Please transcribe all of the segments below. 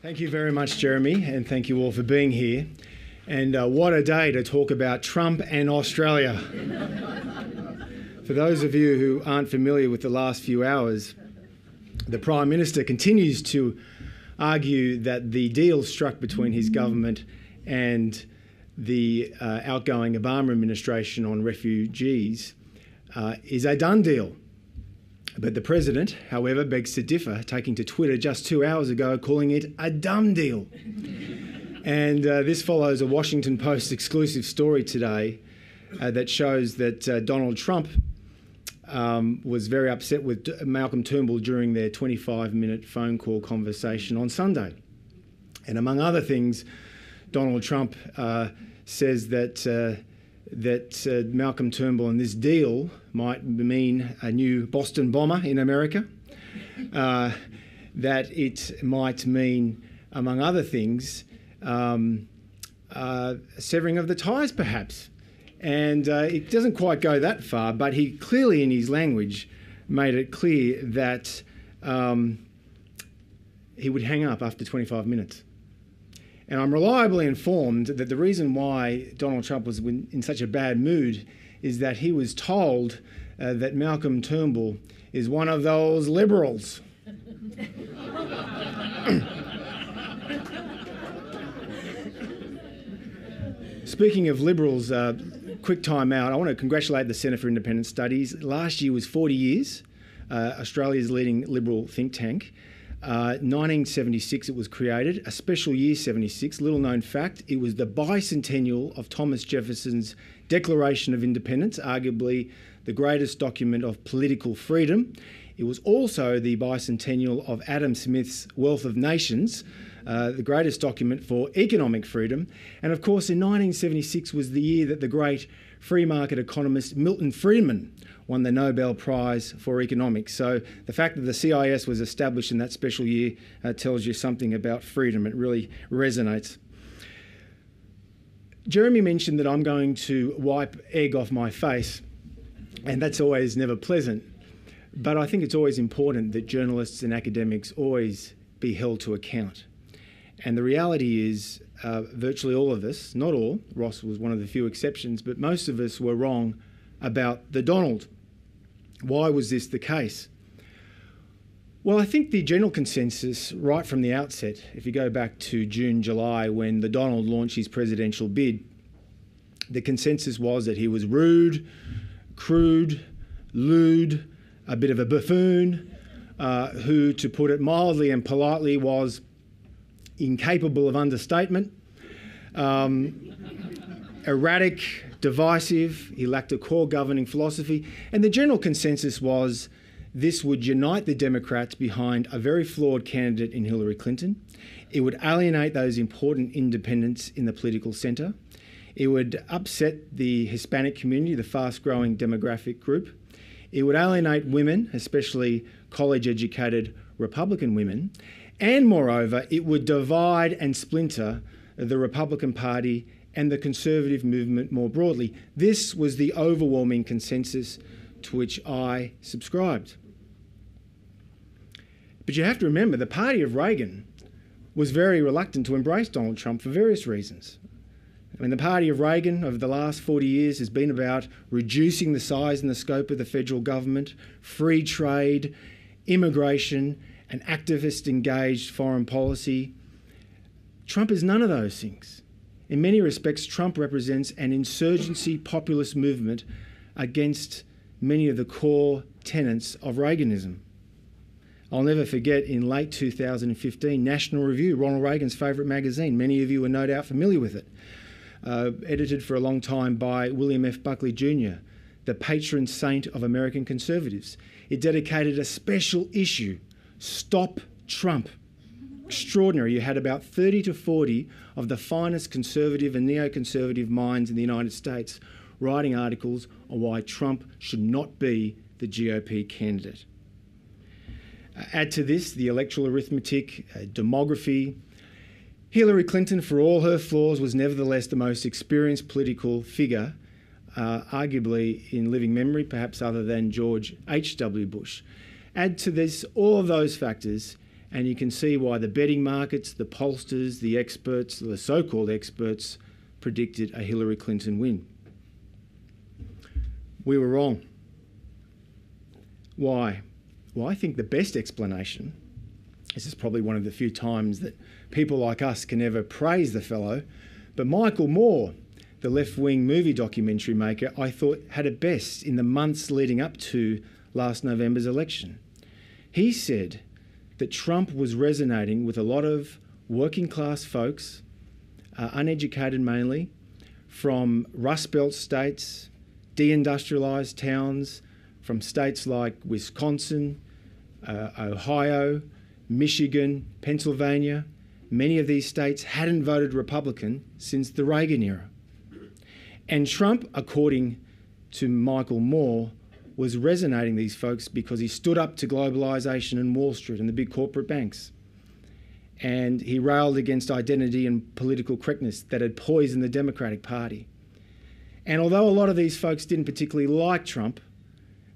Thank you very much, Jeremy, and thank you all for being here. And uh, what a day to talk about Trump and Australia. for those of you who aren't familiar with the last few hours, the Prime Minister continues to argue that the deal struck between his government and the uh, outgoing Obama administration on refugees uh, is a done deal. But the president, however, begs to differ, taking to Twitter just two hours ago, calling it a dumb deal. and uh, this follows a Washington Post exclusive story today uh, that shows that uh, Donald Trump um, was very upset with Malcolm Turnbull during their 25 minute phone call conversation on Sunday. And among other things, Donald Trump uh, says that. That uh, Malcolm Turnbull and this deal might mean a new Boston bomber in America, uh, that it might mean, among other things, um, uh, severing of the ties, perhaps. And uh, it doesn't quite go that far, but he clearly, in his language, made it clear that um, he would hang up after 25 minutes. And I'm reliably informed that the reason why Donald Trump was in such a bad mood is that he was told uh, that Malcolm Turnbull is one of those liberals. Speaking of liberals, uh, quick time out. I want to congratulate the Centre for Independent Studies. Last year was 40 years, uh, Australia's leading liberal think tank. 1976 uh, it was created, a special year 76. Little known fact, it was the bicentennial of Thomas Jefferson's Declaration of Independence, arguably the greatest document of political freedom. It was also the bicentennial of Adam Smith's Wealth of Nations, uh, the greatest document for economic freedom. And of course, in 1976 was the year that the great free market economist Milton Friedman won the Nobel Prize for Economics. So the fact that the CIS was established in that special year uh, tells you something about freedom. It really resonates. Jeremy mentioned that I'm going to wipe egg off my face, and that's always never pleasant. But I think it's always important that journalists and academics always be held to account. And the reality is, uh, virtually all of us, not all, Ross was one of the few exceptions, but most of us were wrong about the Donald. Why was this the case? Well, I think the general consensus right from the outset, if you go back to June, July, when the Donald launched his presidential bid, the consensus was that he was rude, crude, lewd, a bit of a buffoon, uh, who, to put it mildly and politely, was incapable of understatement, um, erratic, divisive, he lacked a core governing philosophy, and the general consensus was this would unite the Democrats behind a very flawed candidate in Hillary Clinton. It would alienate those important independents in the political centre. It would upset the Hispanic community, the fast growing demographic group. It would alienate women, especially college educated Republican women. And moreover, it would divide and splinter the Republican Party and the conservative movement more broadly. This was the overwhelming consensus to which I subscribed. But you have to remember the party of Reagan was very reluctant to embrace Donald Trump for various reasons. I mean, the party of Reagan over the last 40 years has been about reducing the size and the scope of the federal government, free trade, immigration, an activist engaged foreign policy. Trump is none of those things. In many respects, Trump represents an insurgency populist movement against many of the core tenets of Reaganism. I'll never forget in late 2015, National Review, Ronald Reagan's favourite magazine, many of you are no doubt familiar with it, uh, edited for a long time by William F. Buckley Jr., the patron saint of American conservatives. It dedicated a special issue, Stop Trump extraordinary. You had about 30 to 40 of the finest conservative and neoconservative minds in the United States writing articles on why Trump should not be the GOP candidate. Uh, add to this the electoral arithmetic, uh, demography. Hillary Clinton, for all her flaws, was nevertheless the most experienced political figure, uh, arguably in living memory, perhaps other than George H.W. Bush. Add to this all of those factors, And you can see why the betting markets, the pollsters, the experts, the so called experts, predicted a Hillary Clinton win. We were wrong. Why? Well, I think the best explanation this is probably one of the few times that people like us can ever praise the fellow, but Michael Moore, the left wing movie documentary maker, I thought had it best in the months leading up to last November's election. He said that Trump was resonating with a lot of working class folks, uh, uneducated mainly, from Rust Belt states, deindustrialized towns, from states like Wisconsin, uh, Ohio, Michigan, Pennsylvania. Many of these states hadn't voted Republican since the Reagan era. And Trump, according to Michael Moore, was resonating these folks because he stood up to globalization and Wall Street and the big corporate banks. And he railed against identity and political correctness that had poisoned the Democratic Party. And although a lot of these folks didn't particularly like Trump,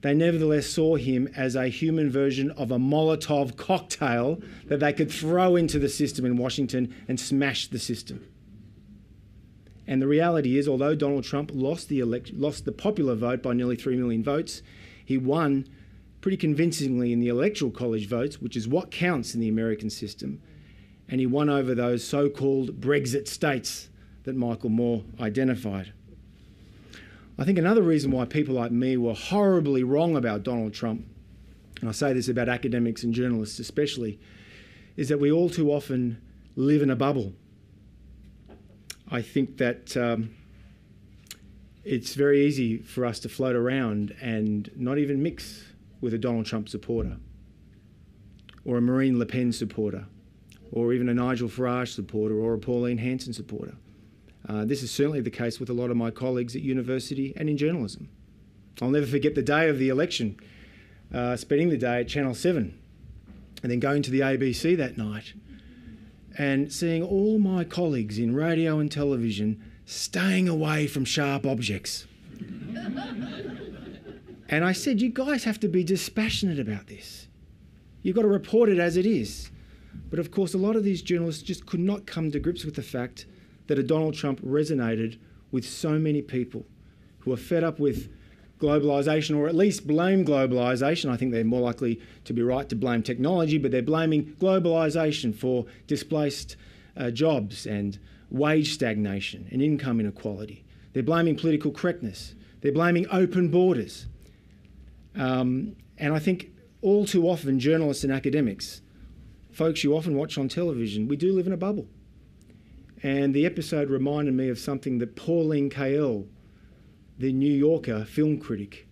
they nevertheless saw him as a human version of a Molotov cocktail that they could throw into the system in Washington and smash the system. And the reality is, although Donald Trump lost the, elect- lost the popular vote by nearly 3 million votes, he won pretty convincingly in the electoral college votes, which is what counts in the American system. And he won over those so called Brexit states that Michael Moore identified. I think another reason why people like me were horribly wrong about Donald Trump, and I say this about academics and journalists especially, is that we all too often live in a bubble I think that um, it's very easy for us to float around and not even mix with a Donald Trump supporter or a Marine Le Pen supporter or even a Nigel Farage supporter or a Pauline Hanson supporter. Uh, this is certainly the case with a lot of my colleagues at university and in journalism. I'll never forget the day of the election, uh, spending the day at Channel 7 and then going to the ABC that night and seeing all my colleagues in radio and television staying away from sharp objects. and I said, You guys have to be dispassionate about this. You've got to report it as it is. But of course, a lot of these journalists just could not come to grips with the fact that a Donald Trump resonated with so many people who are fed up with globalisation, or at least blame globalisation. I think they're more likely to be right to blame technology, but they're blaming globalisation for displaced uh, jobs and wage stagnation and income inequality. They're blaming political correctness. They're blaming open borders. Um, and I think all too often, journalists and academics, folks you often watch on television, we do live in a bubble. And the episode reminded me of something that Pauline Kael the New Yorker film critic,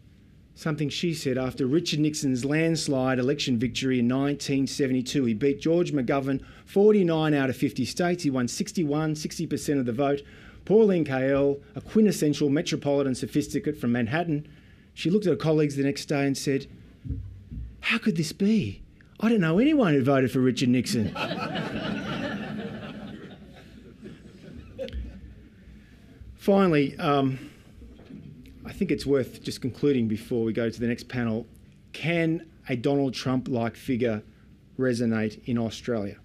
something she said after Richard Nixon's landslide election victory in 1972. He beat George McGovern 49 out of 50 states. He won 61, 60% of the vote. Pauline Kael, a quintessential metropolitan sophisticate from Manhattan, she looked at her colleagues the next day and said, How could this be? I don't know anyone who voted for Richard Nixon. Finally, um, think it's worth just concluding before we go to the next panel. Can a Donald Trump like figure resonate in Australia?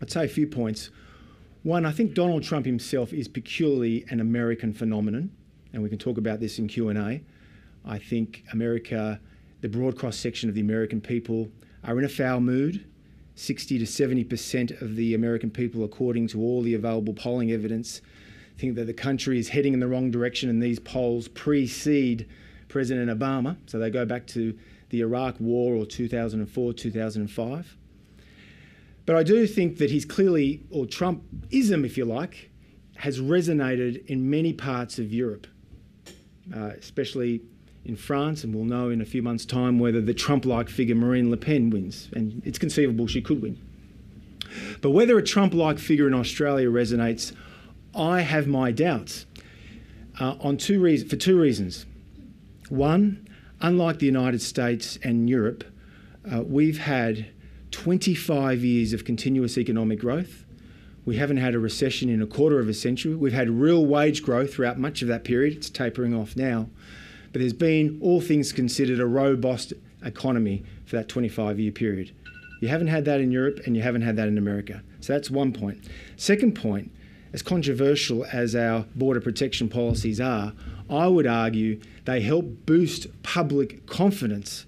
I'd say a few points. One, I think Donald Trump himself is peculiarly an American phenomenon, and we can talk about this in Q&A. I think America, the broad cross section of the American people are in a foul mood. 60 to 70% of the American people, according to all the available polling evidence, think that the country is heading in the wrong direction, and these polls precede President Obama. So they go back to the Iraq War or 2004, 2005. But I do think that he's clearly, or Trumpism, if you like, has resonated in many parts of Europe, uh, especially in France, and we'll know in a few months' time whether the Trump like figure Marine Le Pen wins, and it's conceivable she could win. But whether a Trump like figure in Australia resonates, I have my doubts uh, on two reasons, for two reasons. One, unlike the United States and Europe, uh, we've had 25 years of continuous economic growth. We haven't had a recession in a quarter of a century. We've had real wage growth throughout much of that period. It's tapering off now. But there's been, all things considered, a robust economy for that 25 year period. You haven't had that in Europe and you haven't had that in America. So that's one point. Second point, as controversial as our border protection policies are, I would argue they help boost public confidence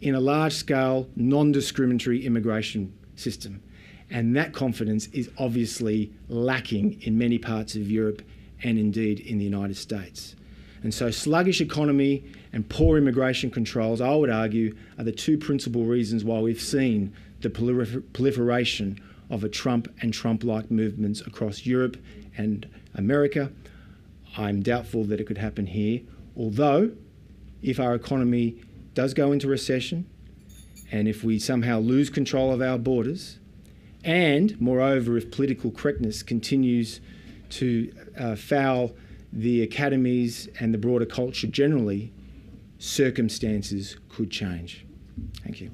in a large scale, non discriminatory immigration system. And that confidence is obviously lacking in many parts of Europe and indeed in the United States. And so, sluggish economy and poor immigration controls, I would argue, are the two principal reasons why we've seen the proliferation of a Trump and Trump like movements across Europe and America. I'm doubtful that it could happen here, although, if our economy does go into recession and if we somehow lose control of our borders, and moreover, if political correctness continues to uh, foul the academies and the broader culture generally, circumstances could change. Thank you.